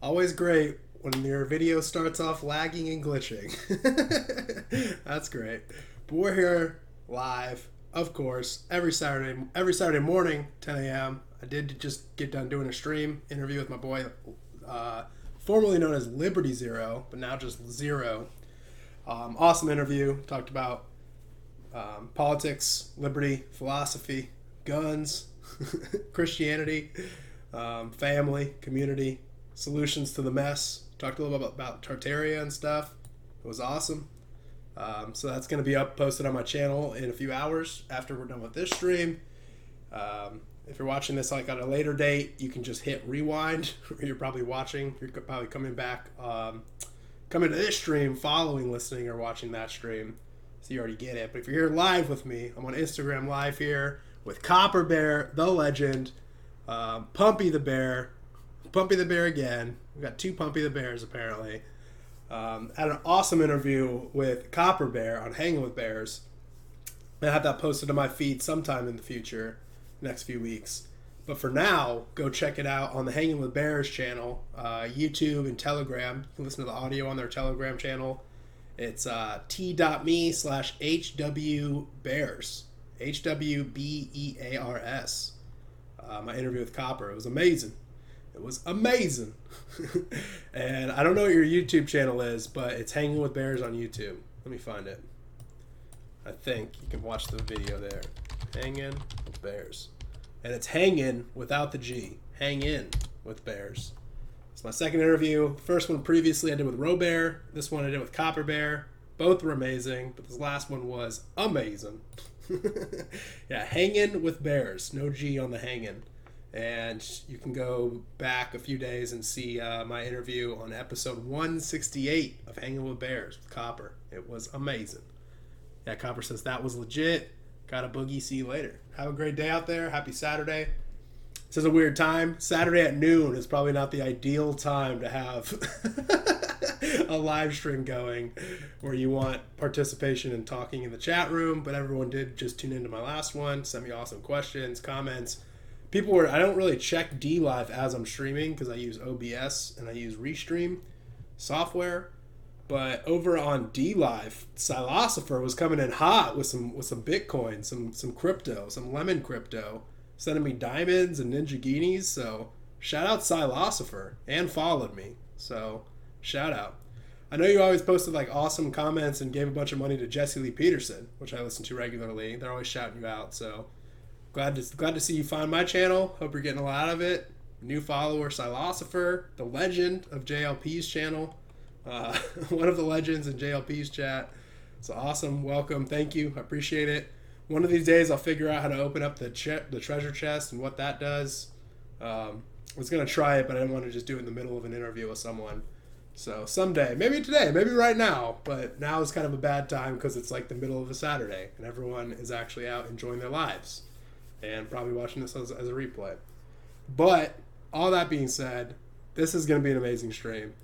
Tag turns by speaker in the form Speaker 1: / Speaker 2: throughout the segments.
Speaker 1: Always great when your video starts off lagging and glitching. That's great. But we're here live, of course, every Saturday every Saturday morning, 10 a.m. I did just get done doing a stream interview with my boy, uh, formerly known as Liberty Zero, but now just Zero. Um, awesome interview. Talked about um, politics, liberty, philosophy, guns, Christianity, um, family, community, solutions to the mess. Talked a little bit about, about Tartaria and stuff. It was awesome. Um, so that's going to be up posted on my channel in a few hours after we're done with this stream. Um, if you're watching this like on a later date, you can just hit rewind. You're probably watching. You're probably coming back, um, coming to this stream, following, listening, or watching that stream. So you already get it. But if you're here live with me, I'm on Instagram live here with Copper Bear, the legend, um, Pumpy the Bear, Pumpy the Bear again. We've got two Pumpy the Bears apparently. Um, had an awesome interview with Copper Bear on Hanging with Bears. I have that posted to my feed sometime in the future, next few weeks. But for now, go check it out on the Hanging with Bears channel, uh, YouTube and Telegram. You can listen to the audio on their Telegram channel. It's uh, t.me slash HW Bears. H W B E A R S. Uh, my interview with Copper. It was amazing. It was amazing. and I don't know what your YouTube channel is, but it's Hanging with Bears on YouTube. Let me find it. I think you can watch the video there. Hanging with Bears. And it's hanging without the G. Hang in with Bears. It's my second interview. First one previously I did with Robert. This one I did with Copper Bear. Both were amazing, but this last one was amazing. yeah, hanging with bears. No G on the hanging. And you can go back a few days and see uh, my interview on episode 168 of Hanging with Bears with Copper. It was amazing. Yeah, Copper says that was legit. Got a boogie. See you later. Have a great day out there. Happy Saturday. This is a weird time. Saturday at noon is probably not the ideal time to have a live stream going where you want participation and talking in the chat room, but everyone did just tune into my last one, send me awesome questions, comments. People were, I don't really check D Live as I'm streaming because I use OBS and I use Restream software. But over on D Live, Silosopher was coming in hot with some with some Bitcoin, some some crypto, some lemon crypto, sending me diamonds and Ninjaghinis. So shout out Silosopher and followed me. So shout out. I know you always posted like awesome comments and gave a bunch of money to Jesse Lee Peterson, which I listen to regularly. They're always shouting you out. So glad to glad to see you find my channel. Hope you're getting a lot of it. New follower, Silosopher, the legend of JLP's channel, uh, one of the legends in JLP's chat. It's awesome. Welcome. Thank you. I appreciate it. One of these days, I'll figure out how to open up the che- the treasure chest and what that does. Um, I was gonna try it, but I didn't want to just do it in the middle of an interview with someone. So someday, maybe today, maybe right now, but now is kind of a bad time because it's like the middle of a Saturday and everyone is actually out enjoying their lives and probably watching this as, as a replay. But all that being said, this is going to be an amazing stream.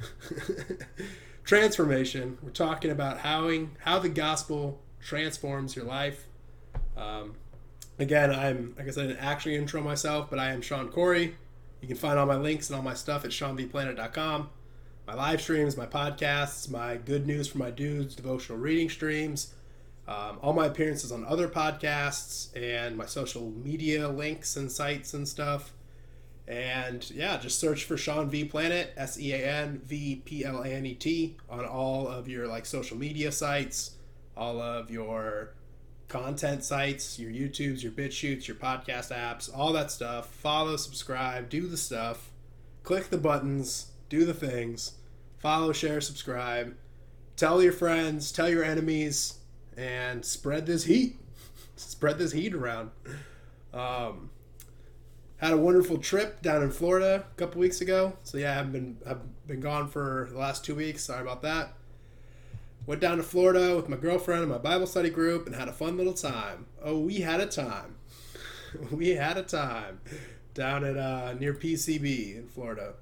Speaker 1: Transformation. We're talking about how how the gospel transforms your life. Um, again, I'm like I said, I didn't actually intro myself, but I am Sean Corey. You can find all my links and all my stuff at SeanVPlanet.com. My live streams, my podcasts, my good news for my dudes, devotional reading streams, um, all my appearances on other podcasts, and my social media links and sites and stuff. And yeah, just search for Sean V Planet, S E A N V P L A N E T, on all of your like social media sites, all of your content sites, your YouTubes, your BitChutes, your podcast apps, all that stuff. Follow, subscribe, do the stuff, click the buttons, do the things, follow, share, subscribe, tell your friends, tell your enemies, and spread this heat. spread this heat around. Um, had a wonderful trip down in Florida a couple weeks ago. So yeah, I've been I've been gone for the last two weeks. Sorry about that. Went down to Florida with my girlfriend and my Bible study group and had a fun little time. Oh, we had a time. we had a time down at uh, near PCB in Florida.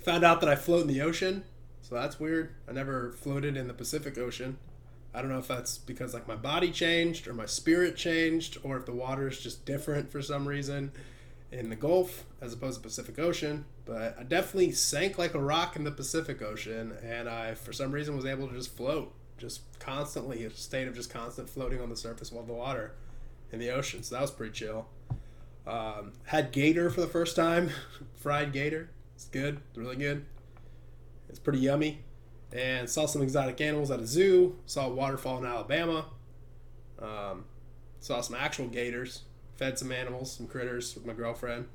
Speaker 1: Found out that I float in the ocean, so that's weird. I never floated in the Pacific Ocean. I don't know if that's because like my body changed or my spirit changed or if the water is just different for some reason in the Gulf as opposed to Pacific Ocean, but I definitely sank like a rock in the Pacific Ocean, and I, for some reason, was able to just float, just constantly, a state of just constant floating on the surface of the water in the ocean. So that was pretty chill. Um, had gator for the first time, fried gator. It's good, really good. It's pretty yummy. And saw some exotic animals at a zoo. Saw a waterfall in Alabama. Um, saw some actual gators. Fed some animals, some critters with my girlfriend.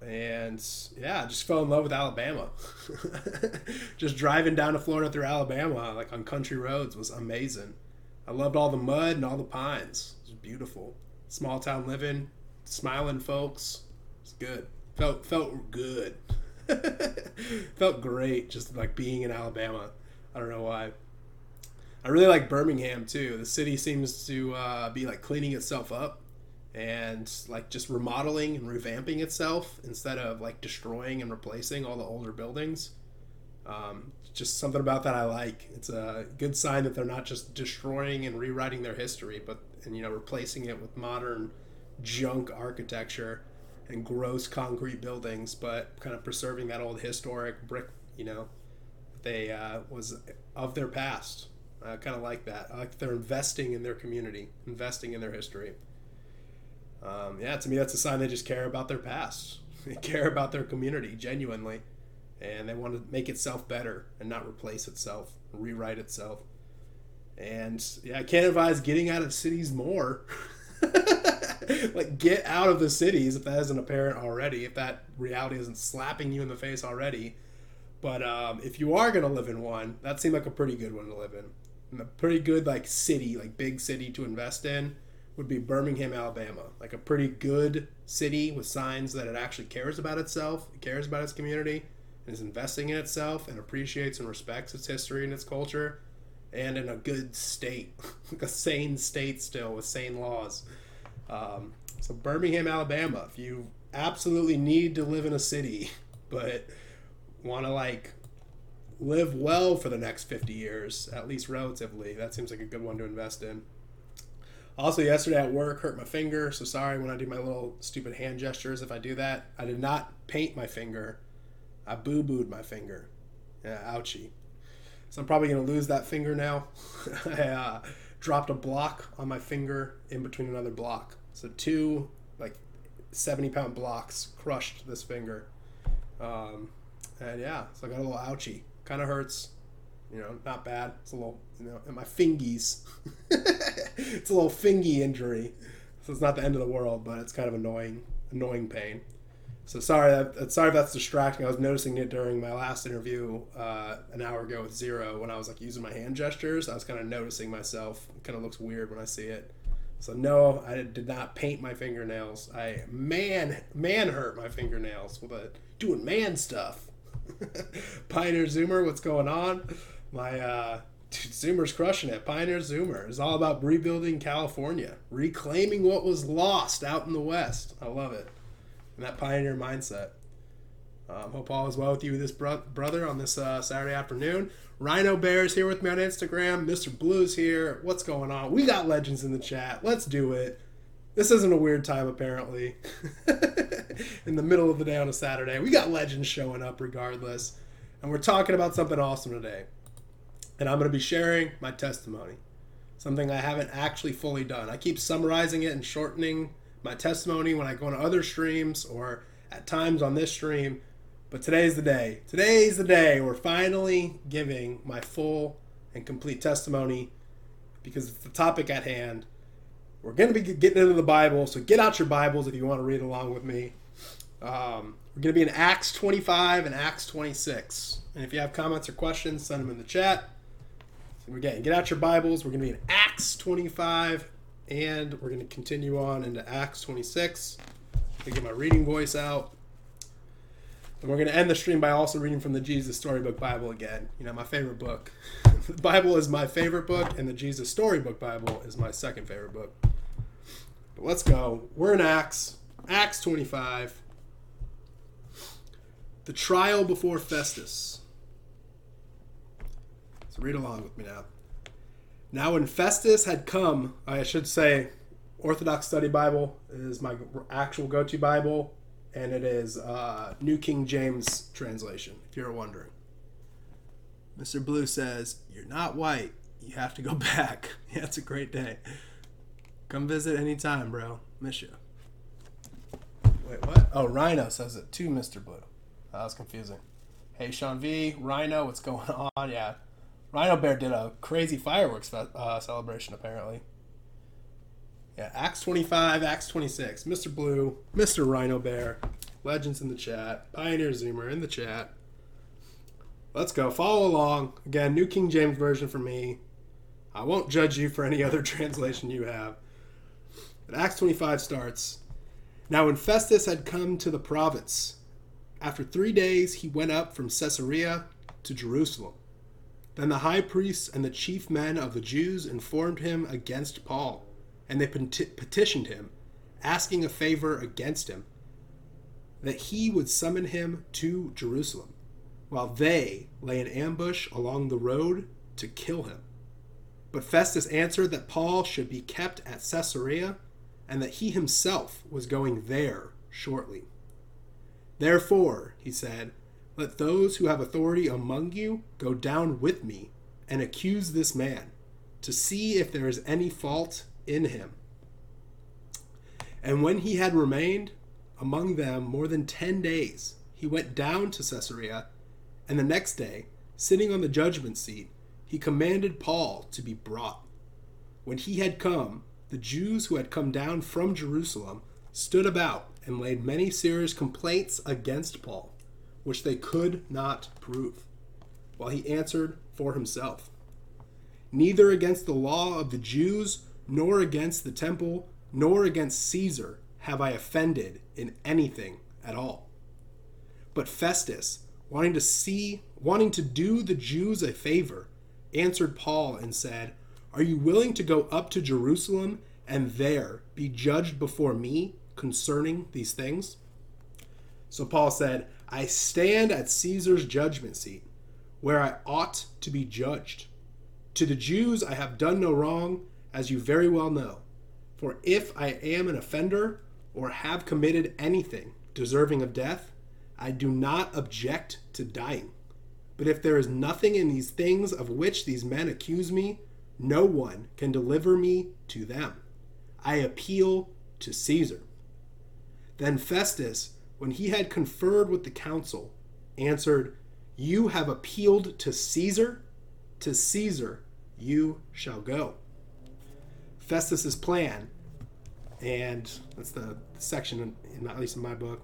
Speaker 1: And yeah, just fell in love with Alabama. just driving down to Florida through Alabama, like on country roads, was amazing. I loved all the mud and all the pines. It was beautiful. Small town living, smiling folks. It's good. Felt felt good. felt great just like being in Alabama. I don't know why. I really like Birmingham too. The city seems to uh, be like cleaning itself up and like just remodeling and revamping itself instead of like destroying and replacing all the older buildings. Um, just something about that I like. It's a good sign that they're not just destroying and rewriting their history, but and you know replacing it with modern junk architecture and gross concrete buildings, but kind of preserving that old historic brick, you know, they uh, was of their past. I kind of like that. I like that they're investing in their community, investing in their history. Um, yeah, to me, that's a sign they just care about their past. They care about their community genuinely, and they want to make itself better and not replace itself, rewrite itself. And yeah, I can't advise getting out of cities more. like get out of the cities if that isn't apparent already if that reality isn't slapping you in the face already. But um, if you are going to live in one that seemed like a pretty good one to live in. And a pretty good like city like big city to invest in would be birmingham alabama. Like a pretty good city with signs that it actually cares about itself it cares about its community and is investing in itself and appreciates and respects its history and its culture and in a good state like a sane state still with sane laws um, so Birmingham, Alabama, if you absolutely need to live in a city, but want to like live well for the next 50 years, at least relatively, that seems like a good one to invest in. Also, yesterday at work, hurt my finger. So sorry when I do my little stupid hand gestures if I do that. I did not paint my finger. I boo booed my finger. Yeah, ouchie. So I'm probably going to lose that finger now. I uh, dropped a block on my finger in between another block. So two like 70 pound blocks crushed this finger. Um, and yeah, so I got a little ouchy. Kind of hurts. You know, not bad. It's a little, you know, in my fingies. it's a little fingy injury. So it's not the end of the world, but it's kind of annoying, annoying pain. So sorry that sorry if that's distracting. I was noticing it during my last interview uh, an hour ago with Zero when I was like using my hand gestures. I was kind of noticing myself. It kind of looks weird when I see it. So no, I did not paint my fingernails. I man man hurt my fingernails with a doing man stuff. Pioneer Zoomer, what's going on? My uh, dude, Zoomer's crushing it. Pioneer Zoomer is all about rebuilding California, reclaiming what was lost out in the West. I love it, and that pioneer mindset. Um, hope all is well with you, this bro- brother, on this uh, Saturday afternoon. Rhino Bears here with me on Instagram. Mr. Blues here. What's going on? We got legends in the chat. Let's do it. This isn't a weird time, apparently. in the middle of the day on a Saturday. We got legends showing up regardless. And we're talking about something awesome today. And I'm going to be sharing my testimony. Something I haven't actually fully done. I keep summarizing it and shortening my testimony when I go on other streams or at times on this stream but today's the day. Today's the day we're finally giving my full and complete testimony because it's the topic at hand. We're going to be getting into the Bible, so get out your Bibles if you want to read along with me. Um, we're going to be in Acts 25 and Acts 26. And if you have comments or questions, send them in the chat. So again, get out your Bibles. We're going to be in Acts 25 and we're going to continue on into Acts 26. Let me get my reading voice out. And we're going to end the stream by also reading from the Jesus Storybook Bible again. You know, my favorite book. the Bible is my favorite book, and the Jesus Storybook Bible is my second favorite book. But let's go. We're in Acts, Acts 25. The trial before Festus. So read along with me now. Now, when Festus had come, I should say, Orthodox Study Bible is my actual go-to Bible, and it is uh, New King James translation. If you're wondering, Mr. Blue says you're not white. You have to go back. yeah, it's a great day. Come visit anytime, bro. Miss you. Wait, what? Oh, Rhino says it too, Mr. Blue. That was confusing. Hey, Sean V, Rhino, what's going on? Yeah, Rhino Bear did a crazy fireworks uh, celebration apparently. Yeah, Acts 25, Acts 26. Mr. Blue, Mr. Rhino Bear, Legends in the chat, Pioneer Zoomer in the chat. Let's go. Follow along. Again, New King James Version for me. I won't judge you for any other translation you have. But Acts 25 starts. Now, when Festus had come to the province, after three days he went up from Caesarea to Jerusalem. Then the high priests and the chief men of the Jews informed him against Paul, and they petitioned him, asking a favor against him, that he would summon him to Jerusalem, while they lay in ambush along the road to kill him. But Festus answered that Paul should be kept at Caesarea, and that he himself was going there shortly. Therefore, he said, let those who have authority among you go down with me and accuse this man to see if there is any fault in him. And when he had remained among them more than ten days, he went down to Caesarea, and the next day, sitting on the judgment seat, he commanded Paul to be brought. When he had come, the Jews who had come down from Jerusalem stood about and laid many serious complaints against Paul which they could not prove, while he answered for himself. Neither against the law of the Jews, nor against the temple, nor against Caesar have I offended in anything at all. But Festus, wanting to see, wanting to do the Jews a favor, answered Paul and said, Are you willing to go up to Jerusalem and there be judged before me concerning these things? So Paul said, I stand at Caesar's judgment seat, where I ought to be judged. To the Jews I have done no wrong, as you very well know. For if I am an offender, or have committed anything deserving of death, I do not object to dying. But if there is nothing in these things of which these men accuse me, no one can deliver me to them. I appeal to Caesar. Then Festus, when he had conferred with the council, answered, You have appealed to Caesar? To Caesar you shall go. Festus's plan, and that's the section, in, at least in my book.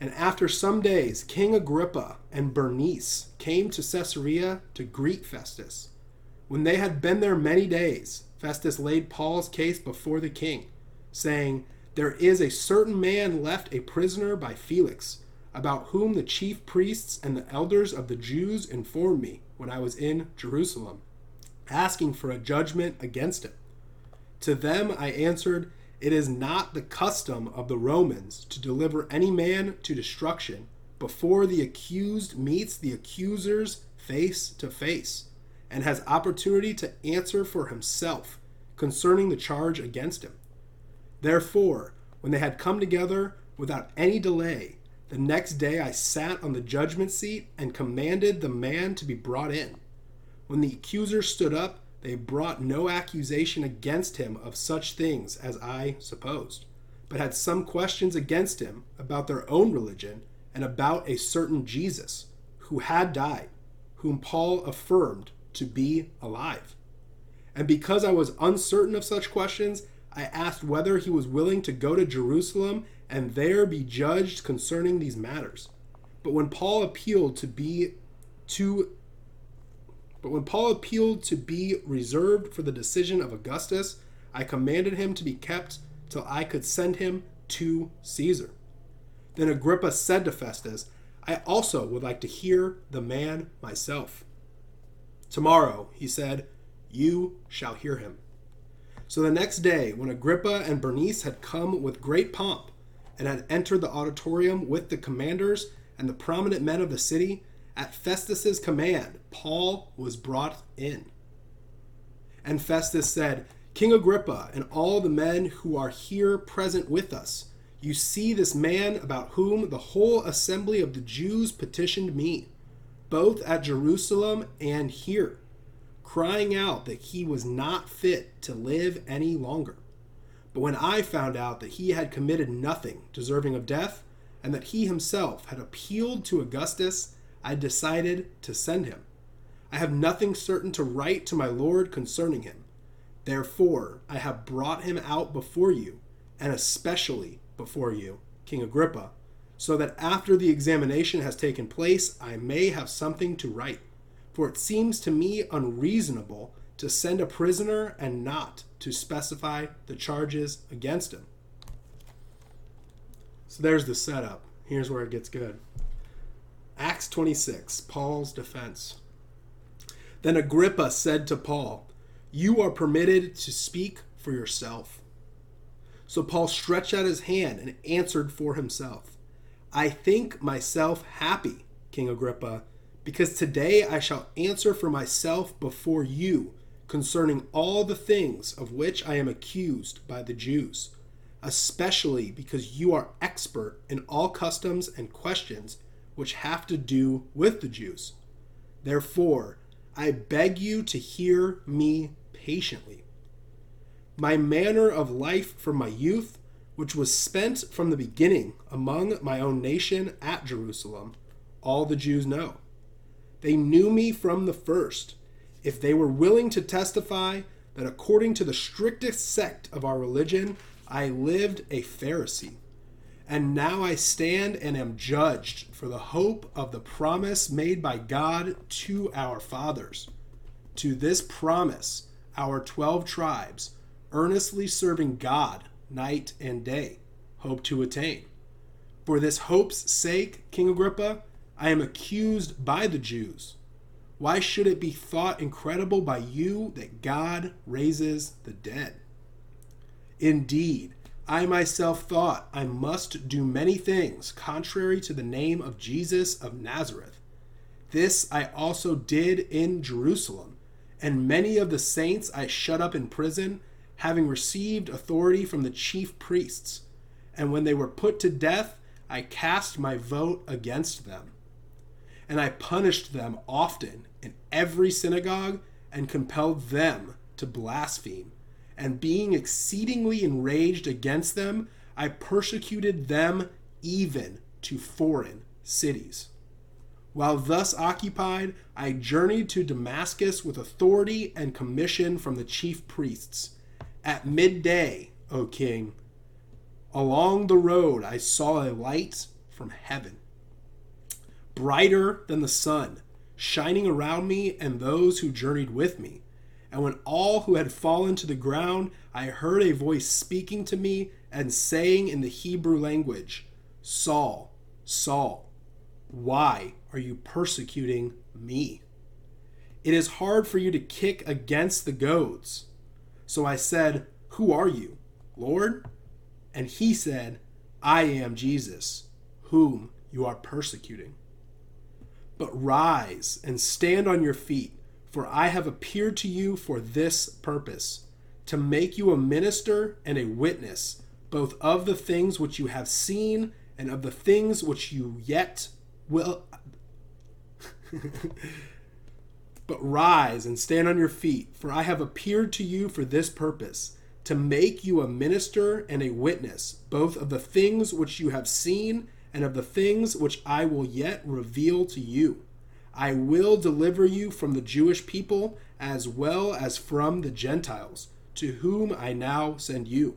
Speaker 1: And after some days, King Agrippa and Bernice came to Caesarea to greet Festus. When they had been there many days, Festus laid Paul's case before the king, saying, there is a certain man left a prisoner by Felix, about whom the chief priests and the elders of the Jews informed me when I was in Jerusalem, asking for a judgment against him. To them I answered, It is not the custom of the Romans to deliver any man to destruction before the accused meets the accusers face to face and has opportunity to answer for himself concerning the charge against him. Therefore, when they had come together without any delay, the next day I sat on the judgment seat and commanded the man to be brought in. When the accusers stood up, they brought no accusation against him of such things as I supposed, but had some questions against him about their own religion and about a certain Jesus who had died, whom Paul affirmed to be alive. And because I was uncertain of such questions, I asked whether he was willing to go to Jerusalem and there be judged concerning these matters. But when Paul appealed to be to but when Paul appealed to be reserved for the decision of Augustus, I commanded him to be kept till I could send him to Caesar. Then Agrippa said to Festus, I also would like to hear the man myself. Tomorrow, he said, you shall hear him. So the next day, when Agrippa and Bernice had come with great pomp and had entered the auditorium with the commanders and the prominent men of the city, at Festus's command, Paul was brought in. And Festus said, King Agrippa and all the men who are here present with us, you see this man about whom the whole assembly of the Jews petitioned me, both at Jerusalem and here, crying out that he was not fit to live any longer. But when I found out that he had committed nothing deserving of death, and that he himself had appealed to Augustus, I decided to send him. I have nothing certain to write to my Lord concerning him Therefore, I have brought him out before you, and especially before you, King Agrippa, so that after the examination has taken place, I may have something to write. For it seems to me unreasonable to send a prisoner and not to specify the charges against him. So there's the setup. Here's where it gets good. Acts 26, Paul's defense. Then Agrippa said to Paul, you are permitted to speak for yourself. So Paul stretched out his hand and answered for himself. I think myself happy, King Agrippa, because today I shall answer for myself before you concerning all the things of which I am accused by the Jews, especially because you are expert in all customs and questions which have to do with the Jews. Therefore, I beg you to hear me patiently. My manner of life from my youth, which was spent from the beginning among my own nation at Jerusalem, all the Jews know. They knew me from the first. If they were willing to testify that according to the strictest sect of our religion, I lived a Pharisee. And now I stand and am judged for the hope of the promise made by God to our fathers. To this promise, our 12 tribes, earnestly serving God night and day, hope to attain. For this hope's sake, King Agrippa, I am accused by the Jews. Why should it be thought incredible by you that God raises the dead? Indeed, I myself thought I must do many things contrary to the name of Jesus of Nazareth. This I also did in Jerusalem and many of the saints I shut up in prison, having received authority from the chief priests. And when they were put to death, I cast my vote against them. And I punished them often in every synagogue and compelled them to blaspheme. And being exceedingly enraged against them, I persecuted them even to foreign cities. While thus occupied, I journeyed to Damascus with authority and commission from the chief priests. At midday, O king, along the road I saw a light from heaven, brighter than the sun, shining around me and those who journeyed with me. And when all who had fallen to the ground, I heard a voice speaking to me and saying in the Hebrew language, Saul, Saul, why are you persecuting me? It is hard for you to kick against the goads. So I said, Who are you, Lord? And he said, I am Jesus, whom you are persecuting. But rise and stand on your feet, for I have appeared to you for this purpose, to make you a minister and a witness, both of the things which you have seen and of the things which you yet will but rise and stand on your feet, for I have appeared to you for this purpose, to make you a minister and a witness, both of the things which you have seen and of the things which I will yet reveal to you. I will deliver you from the Jewish people as well as from the Gentiles, to whom I now send you,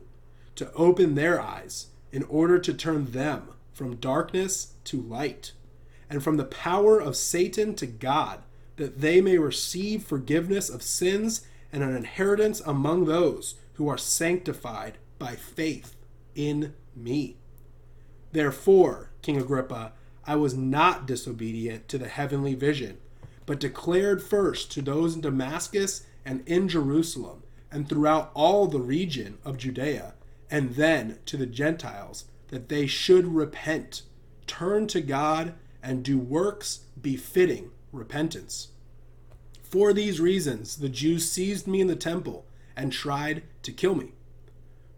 Speaker 1: to open their eyes, in order to turn them from darkness to light and from the power of Satan to God, that they may receive forgiveness of sins and an inheritance among those who are sanctified by faith in me. Therefore, King Agrippa, I was not disobedient to the heavenly vision, but declared first to those in Damascus and in Jerusalem and throughout all the region of Judea, and then to the Gentiles, that they should repent, turn to God, and do works befitting repentance. For these reasons, the Jews seized me in the temple and tried to kill me.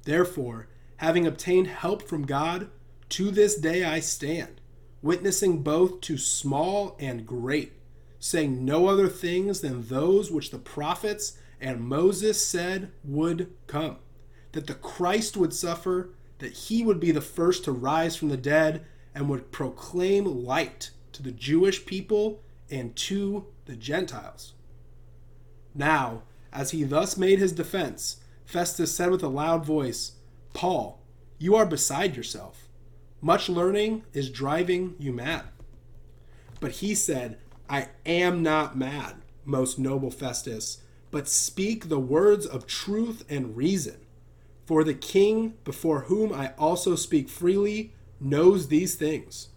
Speaker 1: Therefore, having obtained help from God, to this day I stand, witnessing both to small and great, saying no other things than those which the prophets and Moses said would come that the Christ would suffer, that he would be the first to rise from the dead, and would proclaim light to the Jewish people and to the Gentiles. Now, as he thus made his defense, Festus said with a loud voice, Paul, you are beside yourself. Much learning is driving you mad. But he said, I am not mad, most noble Festus, but speak the words of truth and reason. For the king, before whom I also speak freely, knows these things.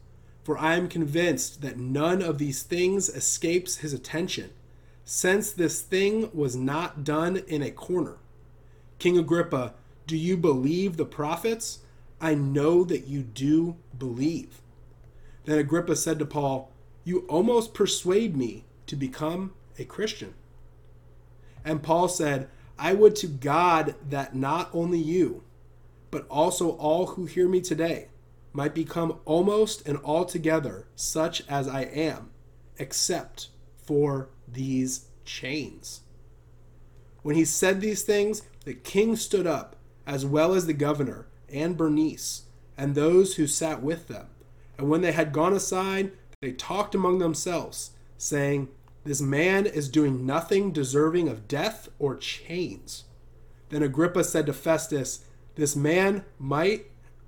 Speaker 1: For I am convinced that none of these things escapes his attention, since this thing was not done in a corner. King Agrippa, do you believe the prophets? I know that you do believe. Then Agrippa said to Paul, You almost persuade me to become a Christian. And Paul said, I would to God that not only you, but also all who hear me today might become almost and altogether such as I am, except for these chains. When he said these things, the king stood up, as well as the governor and Bernice, and those who sat with them. And when they had gone aside, they talked among themselves, saying, this man is doing nothing deserving of death or chains. Then Agrippa said to Festus, This man might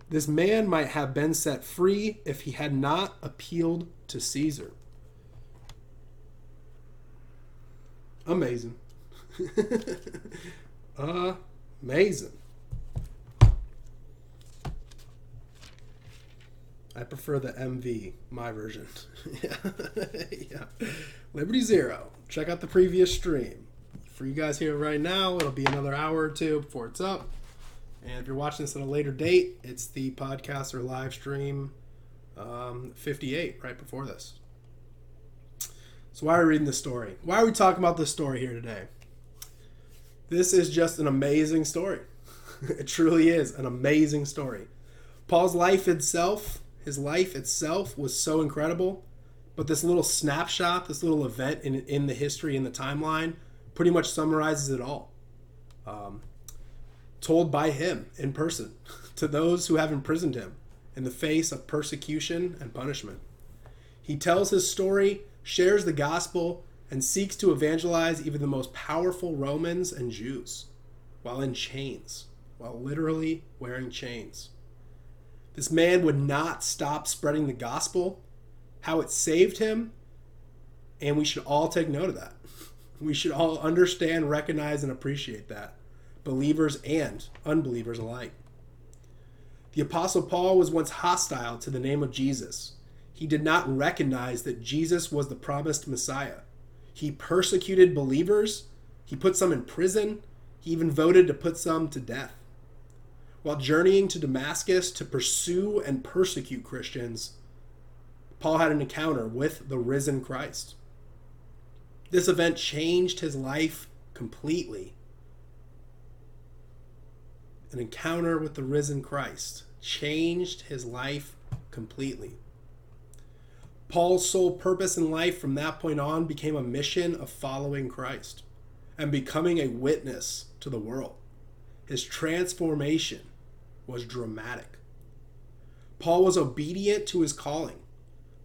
Speaker 1: this man might have been set free if he had not appealed to Caesar. Amazing. Amazing. I prefer the MV, my version. yeah. yeah. Liberty Zero. Check out the previous stream. For you guys here right now, it'll be another hour or two before it's up. And if you're watching this at a later date, it's the podcast or live stream um, 58, right before this. So, why are we reading this story? Why are we talking about this story here today? This is just an amazing story. it truly is an amazing story. Paul's life itself his life itself was so incredible, but this little snapshot, this little event in, in the history, in the timeline, pretty much summarizes it all. Um, told by him in person to those who have imprisoned him in the face of persecution and punishment. He tells his story, shares the gospel, and seeks to evangelize even the most powerful Romans and Jews while in chains, while literally wearing chains. This man would not stop spreading the gospel, how it saved him, and we should all take note of that. We should all understand, recognize, and appreciate that, believers and unbelievers alike. The Apostle Paul was once hostile to the name of Jesus. He did not recognize that Jesus was the promised Messiah. He persecuted believers, he put some in prison, he even voted to put some to death. While journeying to Damascus to pursue and persecute Christians, Paul had an encounter with the risen Christ. This event changed his life completely. An encounter with the risen Christ changed his life completely. Paul's sole purpose in life from that point on became a mission of following Christ and becoming a witness to the world. His transformation was dramatic. Paul was obedient to his calling.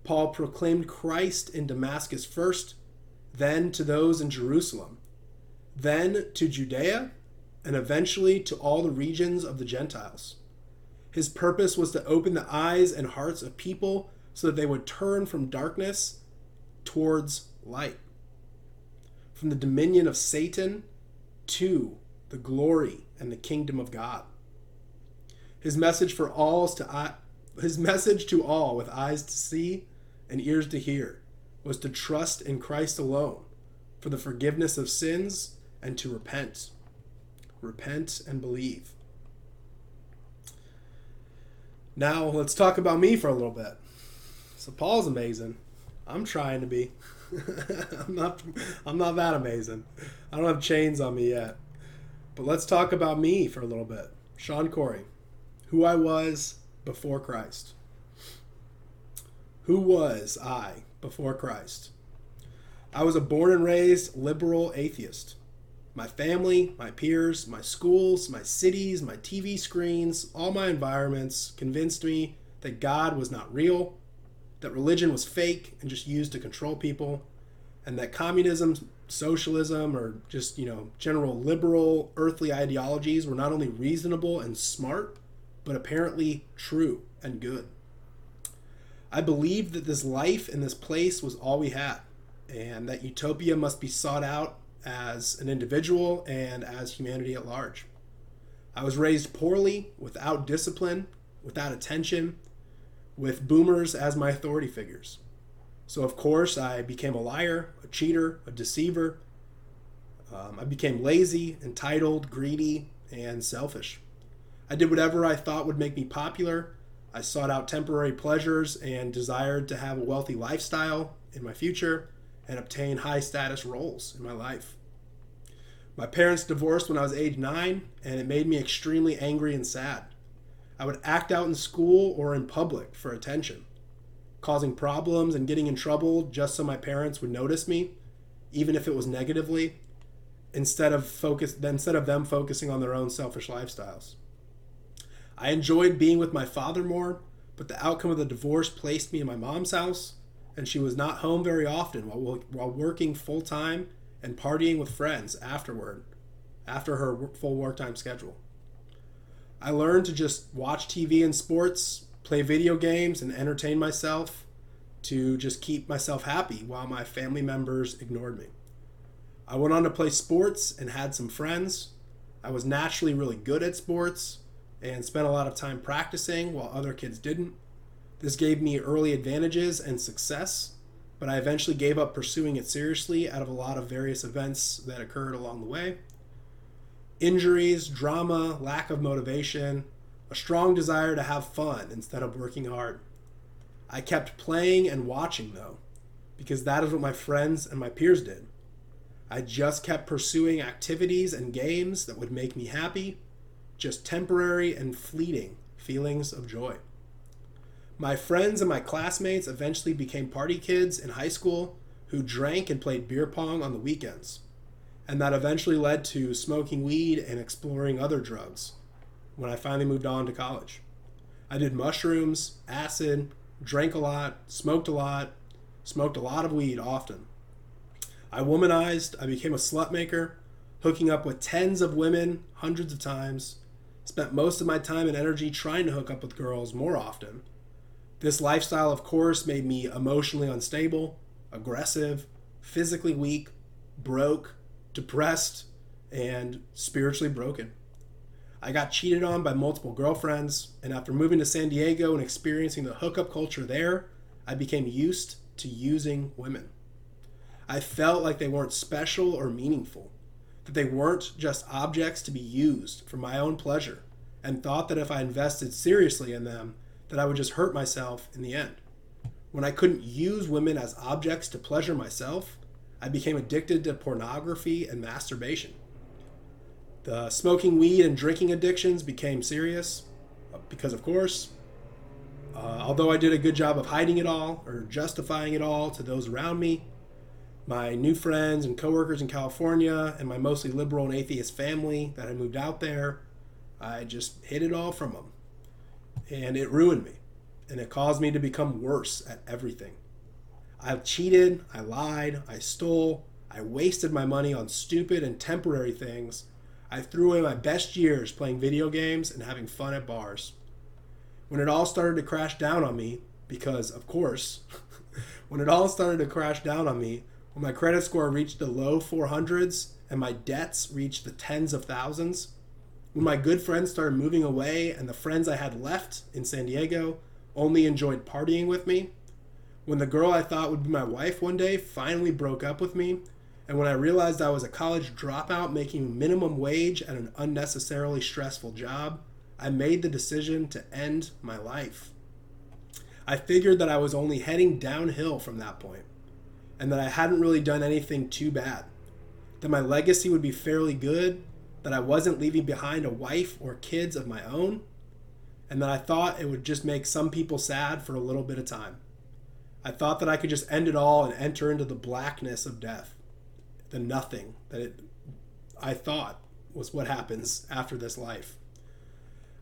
Speaker 1: Paul proclaimed Christ in Damascus first, then to those in Jerusalem, then to Judea, and eventually to all the regions of the Gentiles. His purpose was to open the eyes and hearts of people so that they would turn from darkness towards light, from the dominion of Satan to the glory and the kingdom of God. His message for all is to his message to all with eyes to see and ears to hear was to trust in Christ alone for the forgiveness of sins and to repent. Repent and believe. Now, let's talk about me for a little bit. So Paul's amazing. I'm trying to be. I'm not I'm not that amazing. I don't have chains on me yet. But let's talk about me for a little bit. Sean Corey, who I was before Christ. Who was I before Christ? I was a born and raised liberal atheist. My family, my peers, my schools, my cities, my TV screens, all my environments convinced me that God was not real, that religion was fake and just used to control people, and that communism, socialism, or just, you know, general liberal earthly ideologies were not only reasonable and smart, but apparently true and good. I believed that this life and this place was all we had, and that utopia must be sought out as an individual and as humanity at large. I was raised poorly, without discipline, without attention, with boomers as my authority figures. So, of course, I became a liar, a cheater, a deceiver. Um, I became lazy, entitled, greedy, and selfish. I did whatever I thought would make me popular. I sought out temporary pleasures and desired to have a wealthy lifestyle in my future and obtain high status roles in my life. My parents divorced when I was age nine, and it made me extremely angry and sad. I would act out in school or in public for attention, causing problems and getting in trouble just so my parents would notice me, even if it was negatively, instead of focus instead of them focusing on their own selfish lifestyles. I enjoyed being with my father more, but the outcome of the divorce placed me in my mom's house, and she was not home very often while, while working full time and partying with friends afterward, after her full work time schedule. I learned to just watch TV and sports, play video games, and entertain myself to just keep myself happy while my family members ignored me. I went on to play sports and had some friends. I was naturally really good at sports and spent a lot of time practicing while other kids didn't. This gave me early advantages and success, but I eventually gave up pursuing it seriously out of a lot of various events that occurred along the way. Injuries, drama, lack of motivation, a strong desire to have fun instead of working hard. I kept playing and watching though, because that is what my friends and my peers did. I just kept pursuing activities and games that would make me happy, just temporary and fleeting feelings of joy. My friends and my classmates eventually became party kids in high school who drank and played beer pong on the weekends. And that eventually led to smoking weed and exploring other drugs when I finally moved on to college. I did mushrooms, acid, drank a lot, smoked a lot, smoked a lot of weed often. I womanized, I became a slut maker, hooking up with tens of women hundreds of times, spent most of my time and energy trying to hook up with girls more often this lifestyle, of course, made me emotionally unstable, aggressive, physically weak, broke, depressed, and spiritually broken. I got cheated on by multiple girlfriends, and after moving to San Diego and experiencing the hookup culture there, I became used to using women. I felt like they weren't special or meaningful, that they weren't just objects to be used for my own pleasure, and thought that if I invested seriously in them, that I would just hurt myself in the end. When I couldn't use women as objects to pleasure myself, I became addicted to pornography and masturbation. The smoking weed and drinking addictions became serious uh, because, of course, uh, although I did a good job of hiding it all or justifying it all to those around me, my new friends and coworkers in California and my mostly liberal and atheist family that had moved out there, I just hid it all from them and it ruined me and it caused me to become worse at everything. I've cheated, I lied, I stole, I wasted my money on stupid and temporary things. I threw away my best years playing video games and having fun at bars. When it all started to crash down on me, because of course, when it all started to crash down on me, when my credit score reached the low 400s and my debts reached the tens of thousands, when my good friends started moving away and the friends I had left in San Diego only enjoyed partying with me, when the girl I thought would be my wife one day finally broke up with me, and when I realized I was a college dropout making minimum wage at an unnecessarily stressful job, I made the decision to end my life. I figured that I was only heading downhill from that point, and that I hadn't really done anything too bad, that my legacy would be fairly good, that I wasn't leaving behind a wife or kids of my own, and that I thought it would just make some people sad for a little bit of time. I thought that I could just end it all and enter into the blackness of death, the nothing that it, I thought was what happens after this life.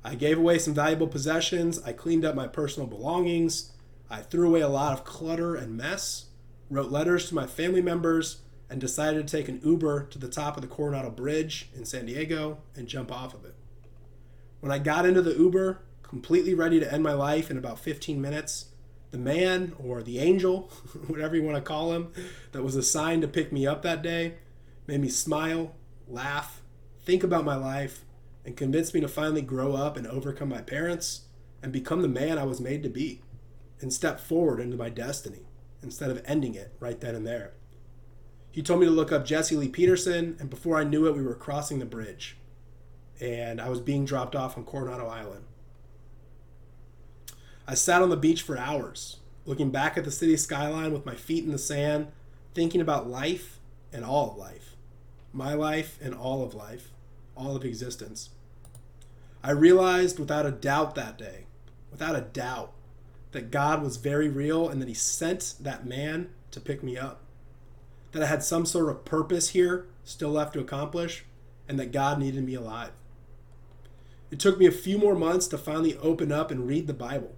Speaker 1: I gave away some valuable possessions, I cleaned up my personal belongings, I threw away a lot of clutter and mess, wrote letters to my family members, and decided to take an Uber to the top of the Coronado Bridge in San Diego and jump off of it. When I got into the Uber, completely ready to end my life in about 15 minutes, the man or the angel, whatever you want to call him, that was assigned to pick me up that day made me smile, laugh, think about my life, and convinced me to finally grow up and overcome my parents and become the man I was made to be and step forward into my destiny instead of ending it right then and there. He told me to look up Jesse Lee Peterson, and before I knew it, we were crossing the bridge and I was being dropped off on Coronado Island. I sat on the beach for hours, looking back at the city skyline with my feet in the sand, thinking about life and all of life. My life and all of life, all of existence. I realized without a doubt that day, without a doubt, that God was very real and that He sent that man to pick me up. That I had some sort of purpose here still left to accomplish, and that God needed me alive. It took me a few more months to finally open up and read the Bible.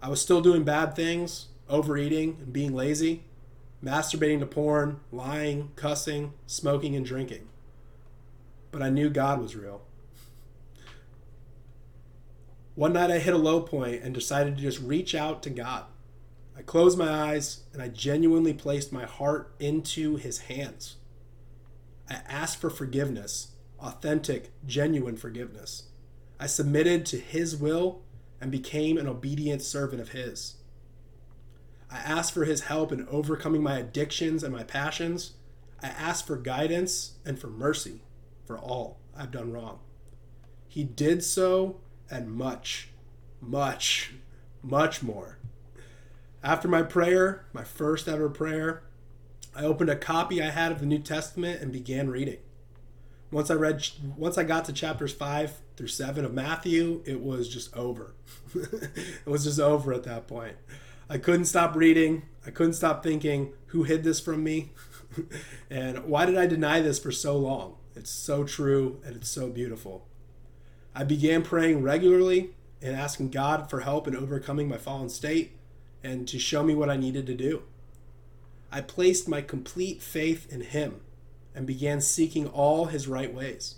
Speaker 1: I was still doing bad things, overeating and being lazy, masturbating to porn, lying, cussing, smoking, and drinking. But I knew God was real. One night I hit a low point and decided to just reach out to God. I closed my eyes and I genuinely placed my heart into His hands. I asked for forgiveness, authentic, genuine forgiveness. I submitted to His will and became an obedient servant of His. I asked for His help in overcoming my addictions and my passions. I asked for guidance and for mercy for all I've done wrong. He did so and much, much, much more. After my prayer, my first ever prayer, I opened a copy I had of the New Testament and began reading. Once I read once I got to chapters 5 through 7 of Matthew, it was just over. it was just over at that point. I couldn't stop reading. I couldn't stop thinking, who hid this from me? and why did I deny this for so long? It's so true and it's so beautiful. I began praying regularly and asking God for help in overcoming my fallen state and to show me what I needed to do. I placed my complete faith in Him and began seeking all His right ways.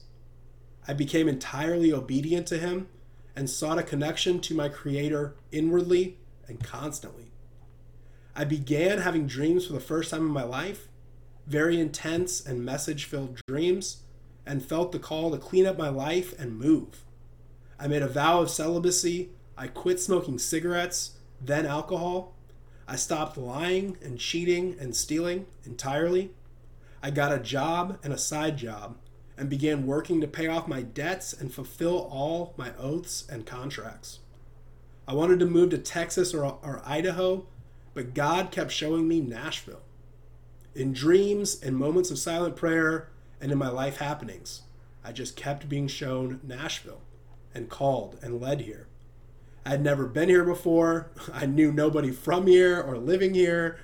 Speaker 1: I became entirely obedient to Him and sought a connection to my Creator inwardly and constantly. I began having dreams for the first time in my life, very intense and message filled dreams and felt the call to clean up my life and move. I made a vow of celibacy. I quit smoking cigarettes, then alcohol. I stopped lying and cheating and stealing entirely. I got a job and a side job and began working to pay off my debts and fulfill all my oaths and contracts. I wanted to move to Texas or, or Idaho, but God kept showing me Nashville. In dreams and moments of silent prayer, and in my life happenings. I just kept being shown Nashville and called and led here. I had never been here before. I knew nobody from here or living here.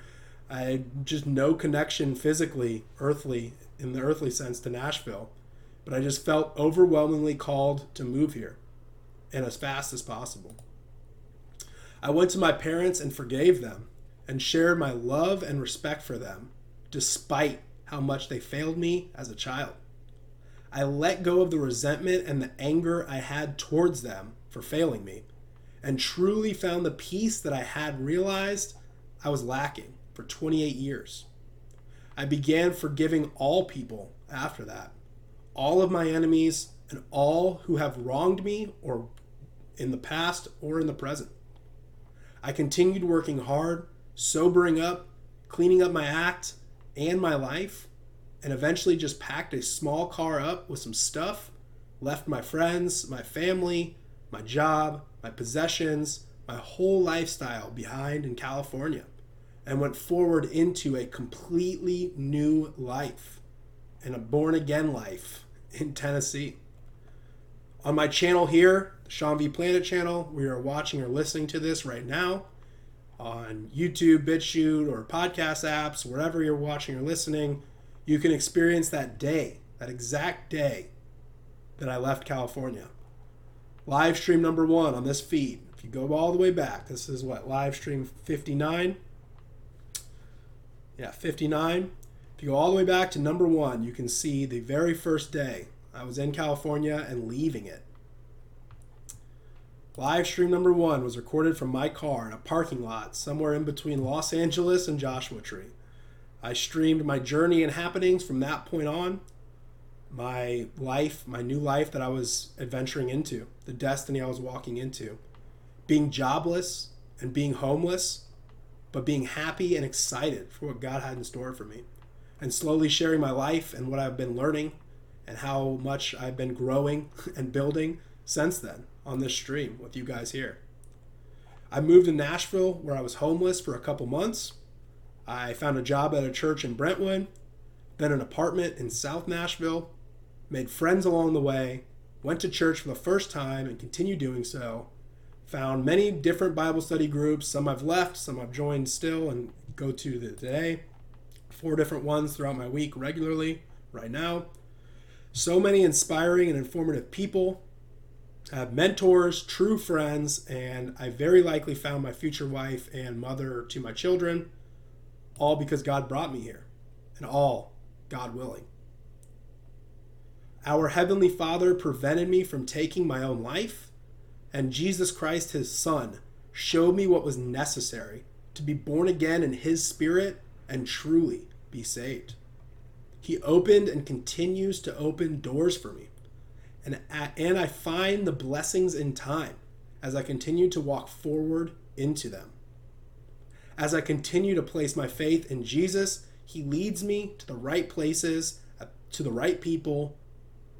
Speaker 1: I had just no connection physically, earthly, in the earthly sense, to Nashville. But I just felt overwhelmingly called to move here and as fast as possible. I went to my parents and forgave them and shared my love and respect for them, despite how much they failed me as a child. I let go of the resentment and the anger I had towards them for failing me and truly found the peace that I had realized I was lacking for 28 years. I began forgiving all people after that, all of my enemies and all who have wronged me or in the past or in the present. I continued working hard, sobering up, cleaning up my act, and my life, and eventually just packed a small car up with some stuff, left my friends, my family, my job, my possessions, my whole lifestyle behind in California, and went forward into a completely new life and a born again life in Tennessee. On my channel here, the Sean V Planet channel, we are watching or listening to this right now on YouTube, BitChute, or podcast apps, wherever you're watching or listening. You can experience that day, that exact day that I left California. Live stream number one on this feed. If you go all the way back, this is what, live stream 59? Yeah, 59. If you go all the way back to number one, you can see the very first day I was in California and leaving it. Live stream number one was recorded from my car in a parking lot somewhere in between Los Angeles and Joshua Tree. I streamed my journey and happenings from that point on, my life, my new life that I was adventuring into, the destiny I was walking into. Being jobless and being homeless, but being happy and excited for what God had in store for me. And slowly sharing my life and what I've been learning and how much I've been growing and building since then on this stream with you guys here. I moved to Nashville where I was homeless for a couple months. I found a job at a church in Brentwood, then an apartment in South Nashville, made friends along the way, went to church for the first time and continue doing so. Found many different Bible study groups. Some I've left, some I've joined still and go to today. Four different ones throughout my week regularly right now. So many inspiring and informative people. Have mentors, true friends, and I very likely found my future wife and mother to my children, all because God brought me here, and all God willing. Our Heavenly Father prevented me from taking my own life, and Jesus Christ, His Son, showed me what was necessary to be born again in His Spirit and truly be saved. He opened and continues to open doors for me. And, and I find the blessings in time as I continue to walk forward into them. As I continue to place my faith in Jesus, He leads me to the right places, uh, to the right people,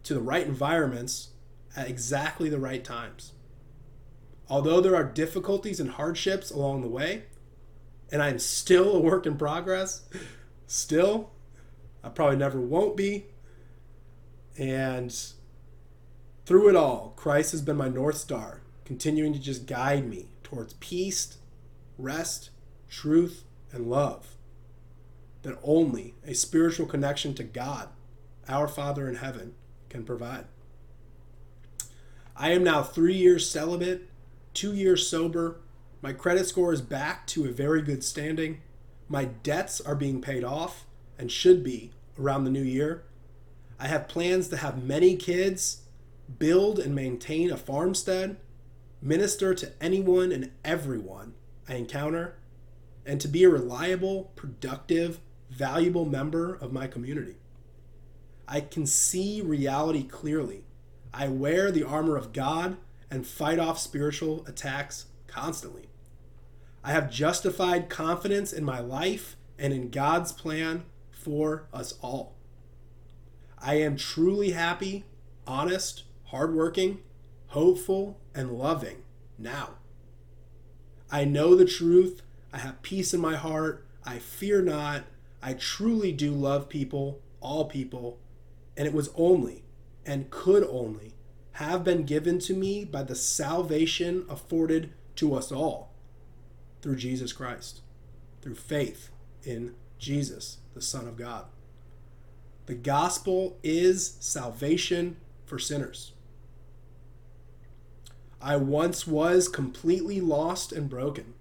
Speaker 1: to the right environments at exactly the right times. Although there are difficulties and hardships along the way, and I'm still a work in progress, still, I probably never won't be. And through it all, Christ has been my North Star, continuing to just guide me towards peace, rest, truth, and love. That only a spiritual connection to God, our Father in heaven, can provide. I am now three years celibate, two years sober. My credit score is back to a very good standing. My debts are being paid off and should be around the new year. I have plans to have many kids, build and maintain a farmstead, minister to anyone and everyone I encounter, and to be a reliable, productive, valuable member of my community. I can see reality clearly. I wear the armor of God and fight off spiritual attacks constantly. I have justified confidence in my life and in God's plan for us all. I am truly happy, honest, hardworking, hopeful, and loving now. I know the truth. I have peace in my heart. I fear not. I truly do love people, all people, and it was only and could only have been given to me by the salvation afforded to us all through Jesus Christ, through faith in Jesus, the Son of God. The gospel is salvation for sinners. I once was completely lost and broken,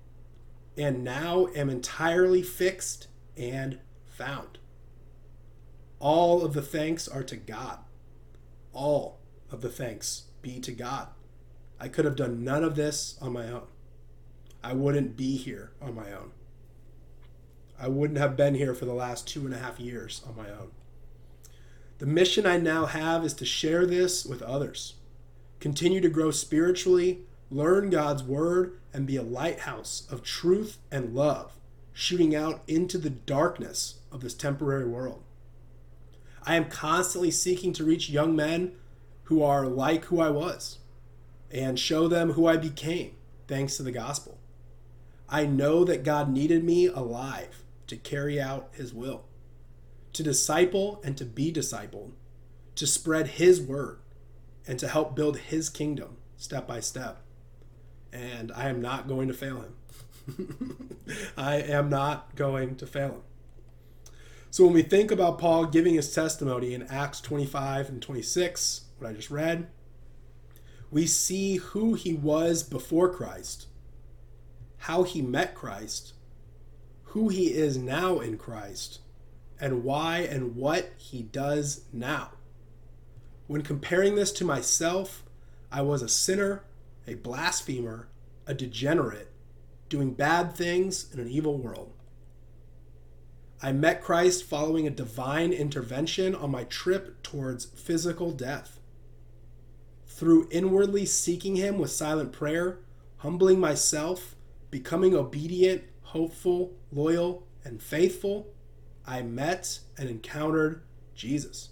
Speaker 1: and now am entirely fixed and found. All of the thanks are to God. All of the thanks be to God. I could have done none of this on my own. I wouldn't be here on my own. I wouldn't have been here for the last two and a half years on my own. The mission I now have is to share this with others, continue to grow spiritually, learn God's word, and be a lighthouse of truth and love, shooting out into the darkness of this temporary world. I am constantly seeking to reach young men who are like who I was and show them who I became thanks to the gospel. I know that God needed me alive to carry out his will, to disciple and to be discipled, to spread His word and to help build His kingdom step by step. And I am not going to fail Him. I am not going to fail Him. So when we think about Paul giving his testimony in Acts 25 and 26, what I just read, we see who he was before Christ, how he met Christ, who he is now in Christ, and why and what he does now. When comparing this to myself, I was a sinner, a blasphemer, a degenerate, doing bad things in an evil world. I met Christ following a divine intervention on my trip towards physical death. Through inwardly seeking Him with silent prayer, humbling myself, becoming obedient, hopeful, loyal, and faithful, I met and encountered Jesus.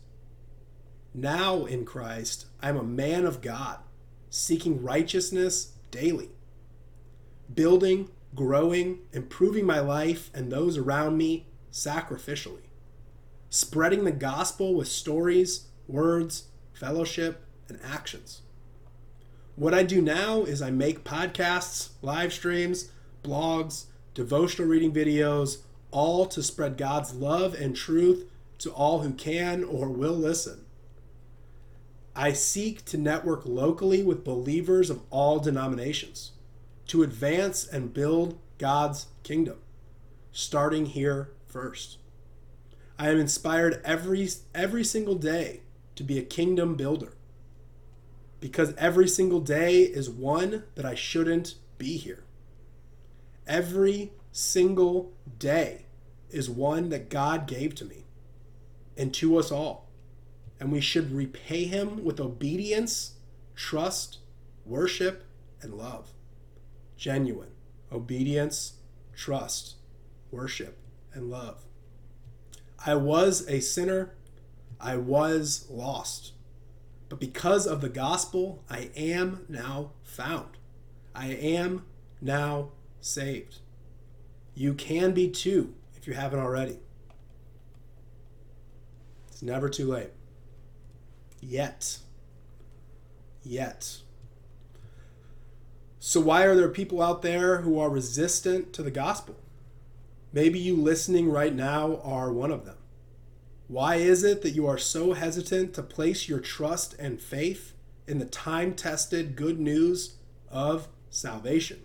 Speaker 1: Now in Christ, I am a man of God, seeking righteousness daily, building, growing, improving my life and those around me sacrificially, spreading the gospel with stories, words, fellowship, and actions. What I do now is I make podcasts, live streams, blogs, devotional reading videos, all to spread God's love and truth to all who can or will listen. I seek to network locally with believers of all denominations to advance and build God's kingdom, starting here first. I am inspired every every single day to be a kingdom builder. Because every single day is one that I shouldn't be here. Every single day is one that God gave to me and to us all. And we should repay him with obedience, trust, worship, and love. Genuine obedience, trust, worship, and love. I was a sinner. I was lost. But because of the gospel, I am now found. I am now saved. You can be too if you haven't already. It's never too late. Yet. Yet. So, why are there people out there who are resistant to the gospel? Maybe you listening right now are one of them. Why is it that you are so hesitant to place your trust and faith in the time tested good news of salvation?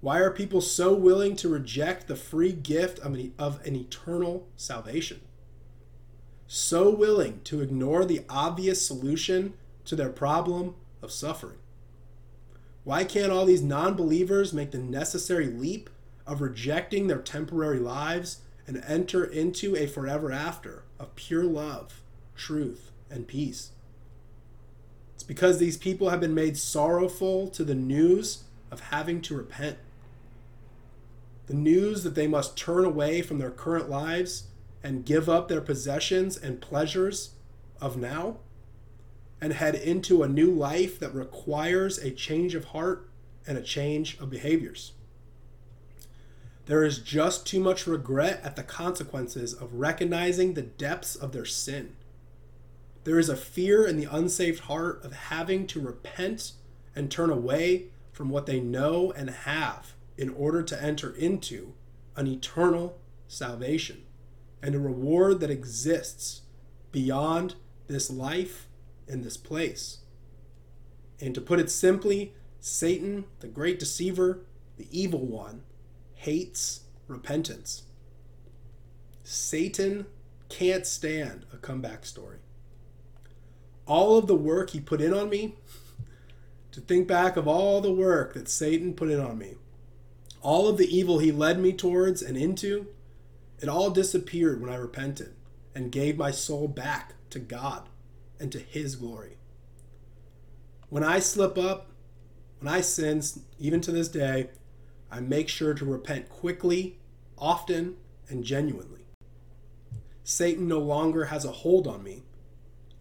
Speaker 1: Why are people so willing to reject the free gift of an, of an eternal salvation? So willing to ignore the obvious solution to their problem of suffering? Why can't all these non believers make the necessary leap of rejecting their temporary lives and enter into a forever after of pure love, truth, and peace. It's because these people have been made sorrowful to the news of having to repent. The news that they must turn away from their current lives and give up their possessions and pleasures of now and head into a new life that requires a change of heart and a change of behaviors. There is just too much regret at the consequences of recognizing the depths of their sin. There is a fear in the unsaved heart of having to repent and turn away from what they know and have in order to enter into an eternal salvation and a reward that exists beyond this life and this place. And to put it simply, Satan, the great deceiver, the evil one, hates repentance. Satan can't stand a comeback story. All of the work he put in on me, to think back of all the work that Satan put in on me, all of the evil he led me towards and into, it all disappeared when I repented and gave my soul back to God and to His glory. When I slip up, when I sin, even to this day, I make sure to repent quickly, often, and genuinely. Satan no longer has a hold on me.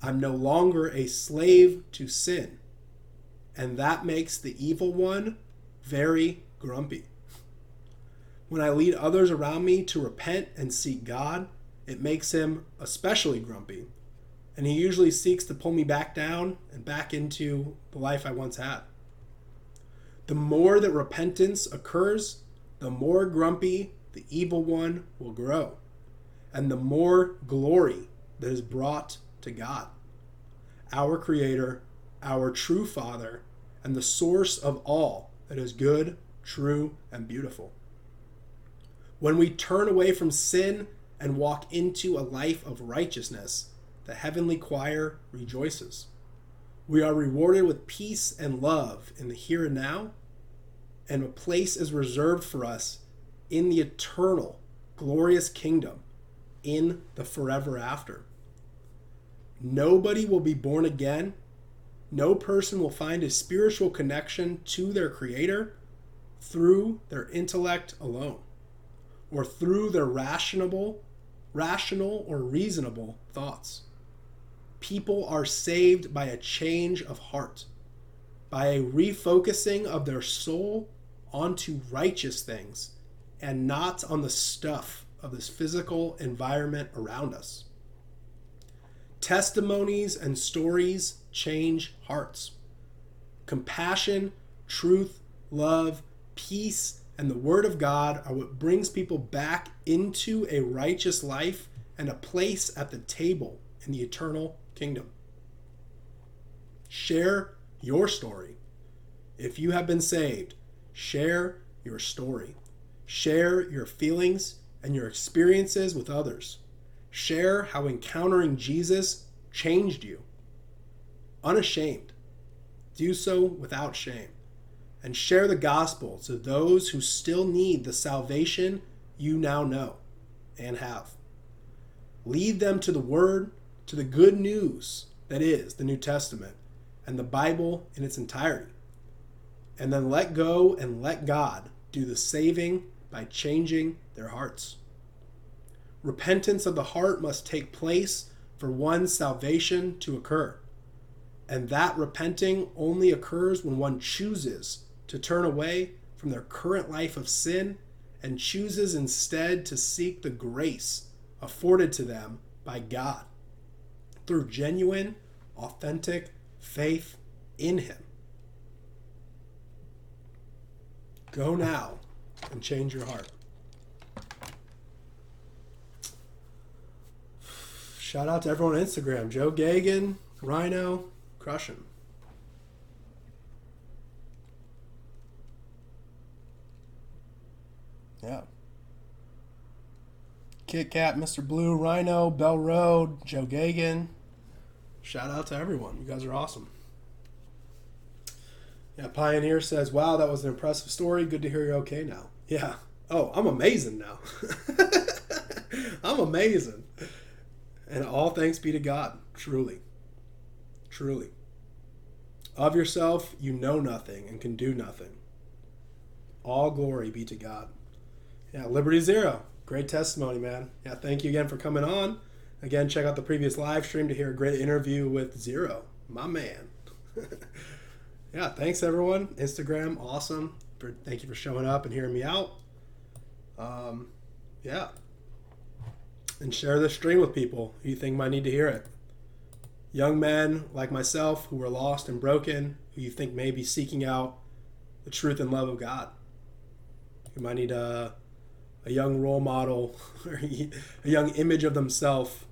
Speaker 1: I'm no longer a slave to sin. And that makes the evil one very grumpy. When I lead others around me to repent and seek God, it makes him especially grumpy and he usually seeks to pull me back down and back into the life I once had. The more that repentance occurs, the more grumpy the evil one will grow, and the more glory that is brought to God, our Creator, our true Father, and the source of all that is good, true, and beautiful. When we turn away from sin and walk into a life of righteousness, the heavenly choir rejoices. We are rewarded with peace and love in the here and now, and a place is reserved for us in the eternal, glorious kingdom in the forever after. Nobody will be born again. No person will find a spiritual connection to their Creator through their intellect alone or through their rational, rational or reasonable thoughts. People are saved by a change of heart, by a refocusing of their soul onto righteous things and not on the stuff of this physical environment around us. Testimonies and stories change hearts. Compassion, truth, love, peace, and the Word of God are what brings people back into a righteous life and a place at the table in the eternal kingdom. Share your story. If you have been saved, share your story. Share your feelings and your experiences with others. Share how encountering Jesus changed you. Unashamed. Do so without shame and share the gospel to those who still need the salvation you now know and have. Lead them to the Word, to the good news that is the New Testament and the Bible in its entirety. And then let go and let God do the saving by changing their hearts. Repentance of the heart must take place for one's salvation to occur. And that repenting only occurs when one chooses to turn away from their current life of sin and chooses instead to seek the grace afforded to them by God through genuine, authentic faith in Him. Go now and change your heart. Shout out to everyone on Instagram Joe Gagan, Rhino, crushing. Yeah. Kit Kat, Mr. Blue, Rhino, Bell Road, Joe Gagan. Shout out to everyone. You guys are awesome. Yeah, Pioneer says, Wow, that was an impressive story. Good to hear you're okay now. Yeah. Oh, I'm amazing now. I'm amazing. And all thanks be to God, truly. Truly. Of yourself, you know nothing and can do nothing. All glory be to God. Yeah, Liberty Zero. Great testimony, man. Yeah, thank you again for coming on. Again, check out the previous live stream to hear a great interview with Zero, my man. yeah, thanks everyone. Instagram, awesome. For, thank you for showing up and hearing me out. Um, yeah. And share this stream with people who you think might need to hear it. Young men like myself who are lost and broken, who you think may be seeking out the truth and love of God. You might need a a young role model or a young image of themselves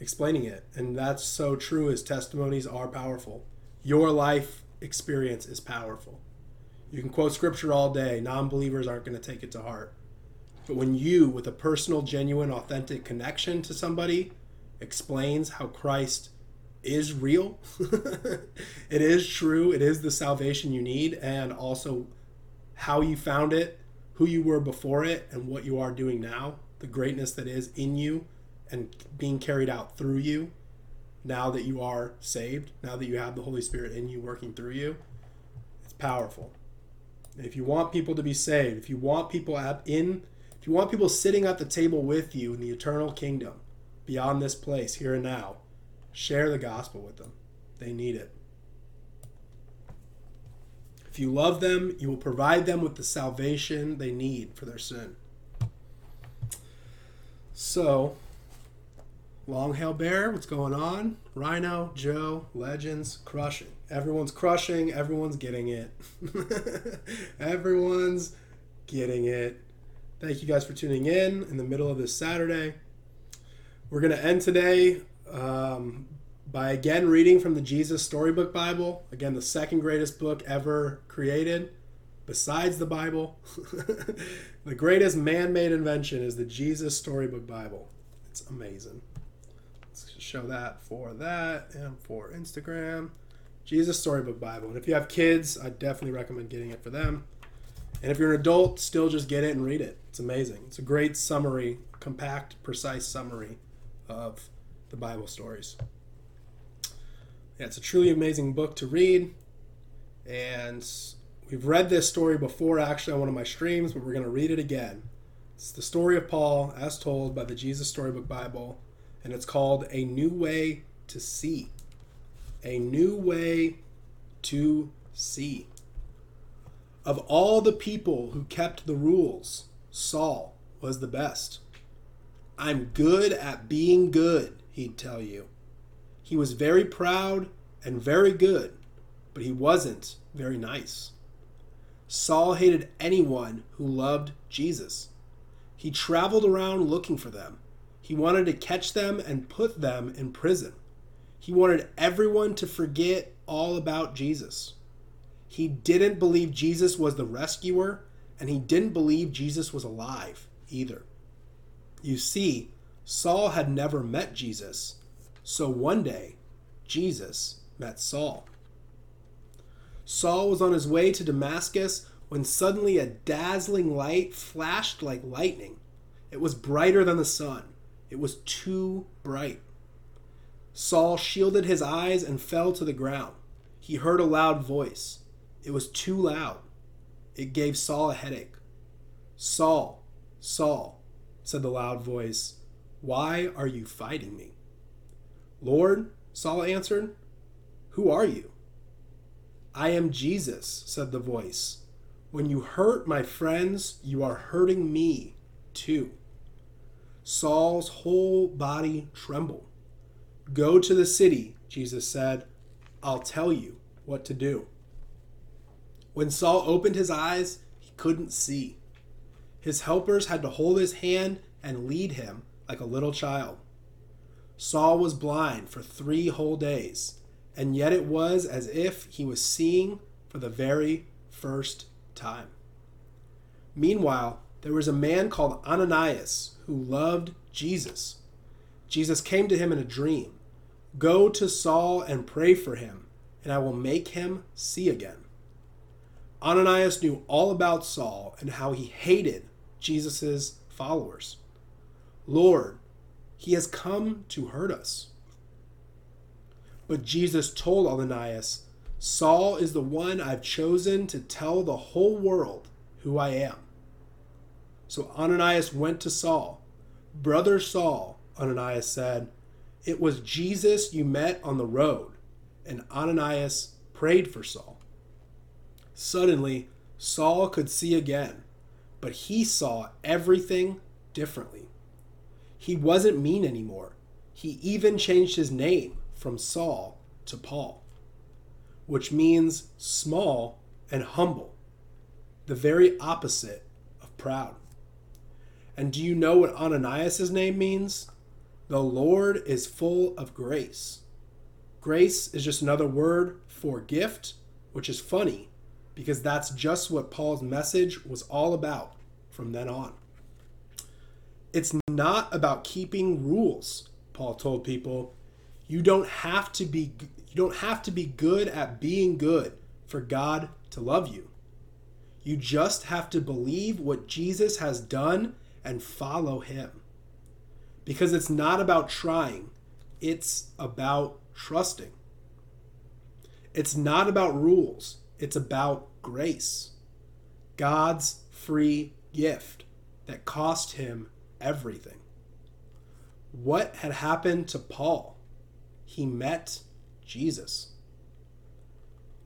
Speaker 1: explaining it. And that's so true as testimonies are powerful. Your life experience is powerful. You can quote scripture all day, non believers aren't going to take it to heart. But when you, with a personal, genuine, authentic connection to somebody, explains how Christ is real, it is true, it is the salvation you need, and also how you found it who you were before it and what you are doing now, the greatness that is in you and being carried out through you now that you are saved, now that you have the Holy Spirit in you working through you. It's powerful. If you want people to be saved, if you want people in if you want people sitting at the table with you in the eternal kingdom beyond this place here and now, share the gospel with them. They need it. If you love them, you will provide them with the salvation they need for their sin. So, Long Hail Bear, what's going on? Rhino, Joe, Legends, crushing. Everyone's crushing. Everyone's getting it. everyone's getting it. Thank you guys for tuning in in the middle of this Saturday. We're going to end today um, by again reading from the Jesus Storybook Bible. Again, the second greatest book ever created, besides the Bible. the greatest man made invention is the Jesus Storybook Bible. It's amazing. Let's show that for that and for Instagram. Jesus Storybook Bible. And if you have kids, I definitely recommend getting it for them. And if you're an adult, still just get it and read it. It's amazing. It's a great summary, compact, precise summary of the Bible stories. Yeah, it's a truly amazing book to read. And we've read this story before actually on one of my streams, but we're going to read it again. It's the story of Paul as told by the Jesus Storybook Bible, and it's called A New Way to See. A New Way to See. Of all the people who kept the rules, Saul was the best. I'm good at being good, he'd tell you. He was very proud and very good, but he wasn't very nice. Saul hated anyone who loved Jesus. He traveled around looking for them. He wanted to catch them and put them in prison. He wanted everyone to forget all about Jesus. He didn't believe Jesus was the rescuer, and he didn't believe Jesus was alive either. You see, Saul had never met Jesus, so one day, Jesus met Saul. Saul was on his way to Damascus when suddenly a dazzling light flashed like lightning. It was brighter than the sun. It was too bright. Saul shielded his eyes and fell to the ground. He heard a loud voice. It was too loud. It gave Saul a headache. Saul, Saul, said the loud voice, why are you fighting me? Lord, Saul answered, who are you? I am Jesus, said the voice. When you hurt my friends, you are hurting me too. Saul's whole body trembled. Go to the city, Jesus said. I'll tell you what to do. When Saul opened his eyes, he couldn't see. His helpers had to hold his hand and lead him like a little child. Saul was blind for three whole days, and yet it was as if he was seeing for the very first time. Meanwhile, there was a man called Ananias who loved Jesus. Jesus came to him in a dream Go to Saul and pray for him, and I will make him see again. Ananias knew all about Saul and how he hated Jesus' followers. Lord, he has come to hurt us. But Jesus told Ananias, Saul is the one I've chosen to tell the whole world who I am. So Ananias went to Saul. Brother Saul, Ananias said, it was Jesus you met on the road. And Ananias prayed for Saul. Suddenly, Saul could see again, but he saw everything differently. He wasn't mean anymore. He even changed his name from Saul to Paul, which means small and humble, the very opposite of proud. And do you know what Ananias' name means? The Lord is full of grace. Grace is just another word for gift, which is funny because that's just what Paul's message was all about from then on. It's not about keeping rules, Paul told people. You don't have to be you don't have to be good at being good for God to love you. You just have to believe what Jesus has done and follow him. Because it's not about trying, it's about trusting. It's not about rules, it's about grace. God's free gift that cost him everything. What had happened to Paul? He met Jesus.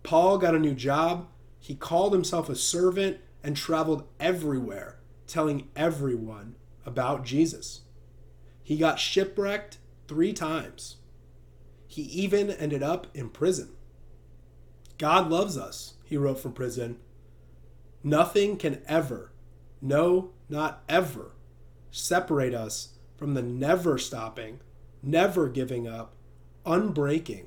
Speaker 1: Paul got a new job. He called himself a servant and traveled everywhere telling everyone about Jesus. He got shipwrecked, three times. He even ended up in prison. God loves us, he wrote from prison. Nothing can ever, no, not ever, separate us from the never stopping, never giving up, unbreaking,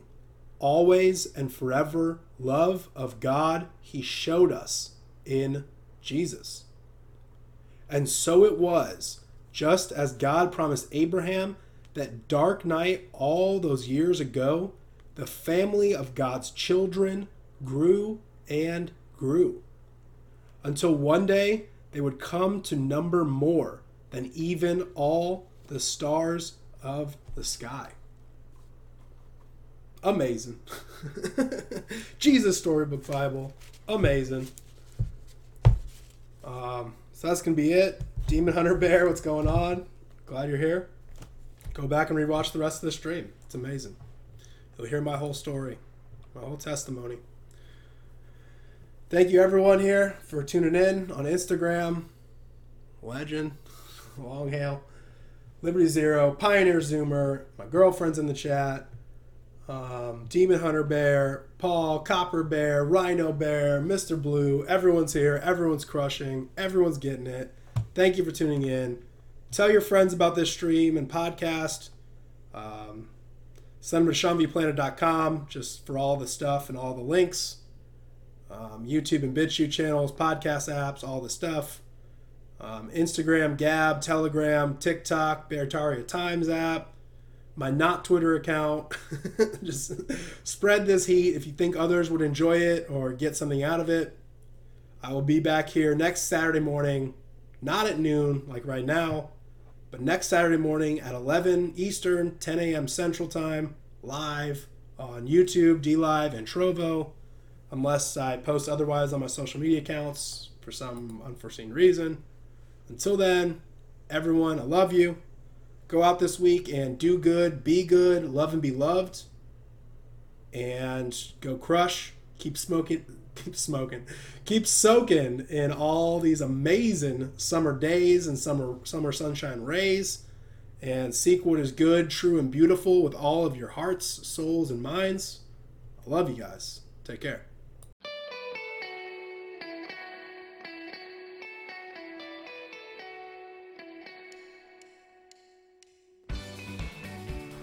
Speaker 1: always and forever love of God he showed us in Jesus. And so it was, just as God promised Abraham that dark night all those years ago, the family of God's children grew and grew until one day they would come to number more than even all the stars of the sky. Amazing. Jesus Storybook Bible. Amazing. Um, so that's going to be it. Demon Hunter Bear, what's going on? Glad you're here. Go back and rewatch the rest of the stream. It's amazing. You'll hear my whole story, my whole testimony. Thank you, everyone, here for tuning in on Instagram. Legend, long hail, Liberty Zero, Pioneer Zoomer, my girlfriend's in the chat, um, Demon Hunter Bear, Paul, Copper Bear, Rhino Bear, Mr. Blue. Everyone's here. Everyone's crushing. Everyone's getting it. Thank you for tuning in. Tell your friends about this stream and podcast. Um, send them to SeanVPlanet.com just for all the stuff and all the links. Um, YouTube and BitChute channels, podcast apps, all the stuff. Um, Instagram, Gab, Telegram, TikTok, Beartaria Times app my not Twitter account. Just spread this heat if you think others would enjoy it or get something out of it. I will be back here next Saturday morning, not at noon like right now, but next Saturday morning at 11 Eastern, 10 a.m. Central Time, live on YouTube, DLive, and Trovo, unless I post otherwise on my social media accounts for some unforeseen reason. Until then, everyone, I love you go out this week and do good, be good, love and be loved, and go crush. Keep smoking, keep smoking, keep soaking in all these amazing summer days and summer summer sunshine rays, and seek what is good, true, and beautiful with all of your hearts, souls, and minds. I love you guys. Take care.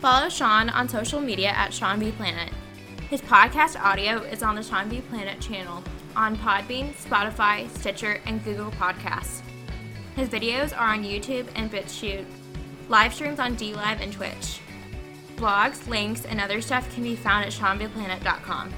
Speaker 2: Follow Sean on social media at Sean V Planet. His podcast audio is on the Sean V Planet channel on Podbean, Spotify, Stitcher, and Google Podcasts. His videos are on YouTube and BitChute, live streams on DLive and Twitch. Blogs, links, and other stuff can be found at SeanVPlanet.com.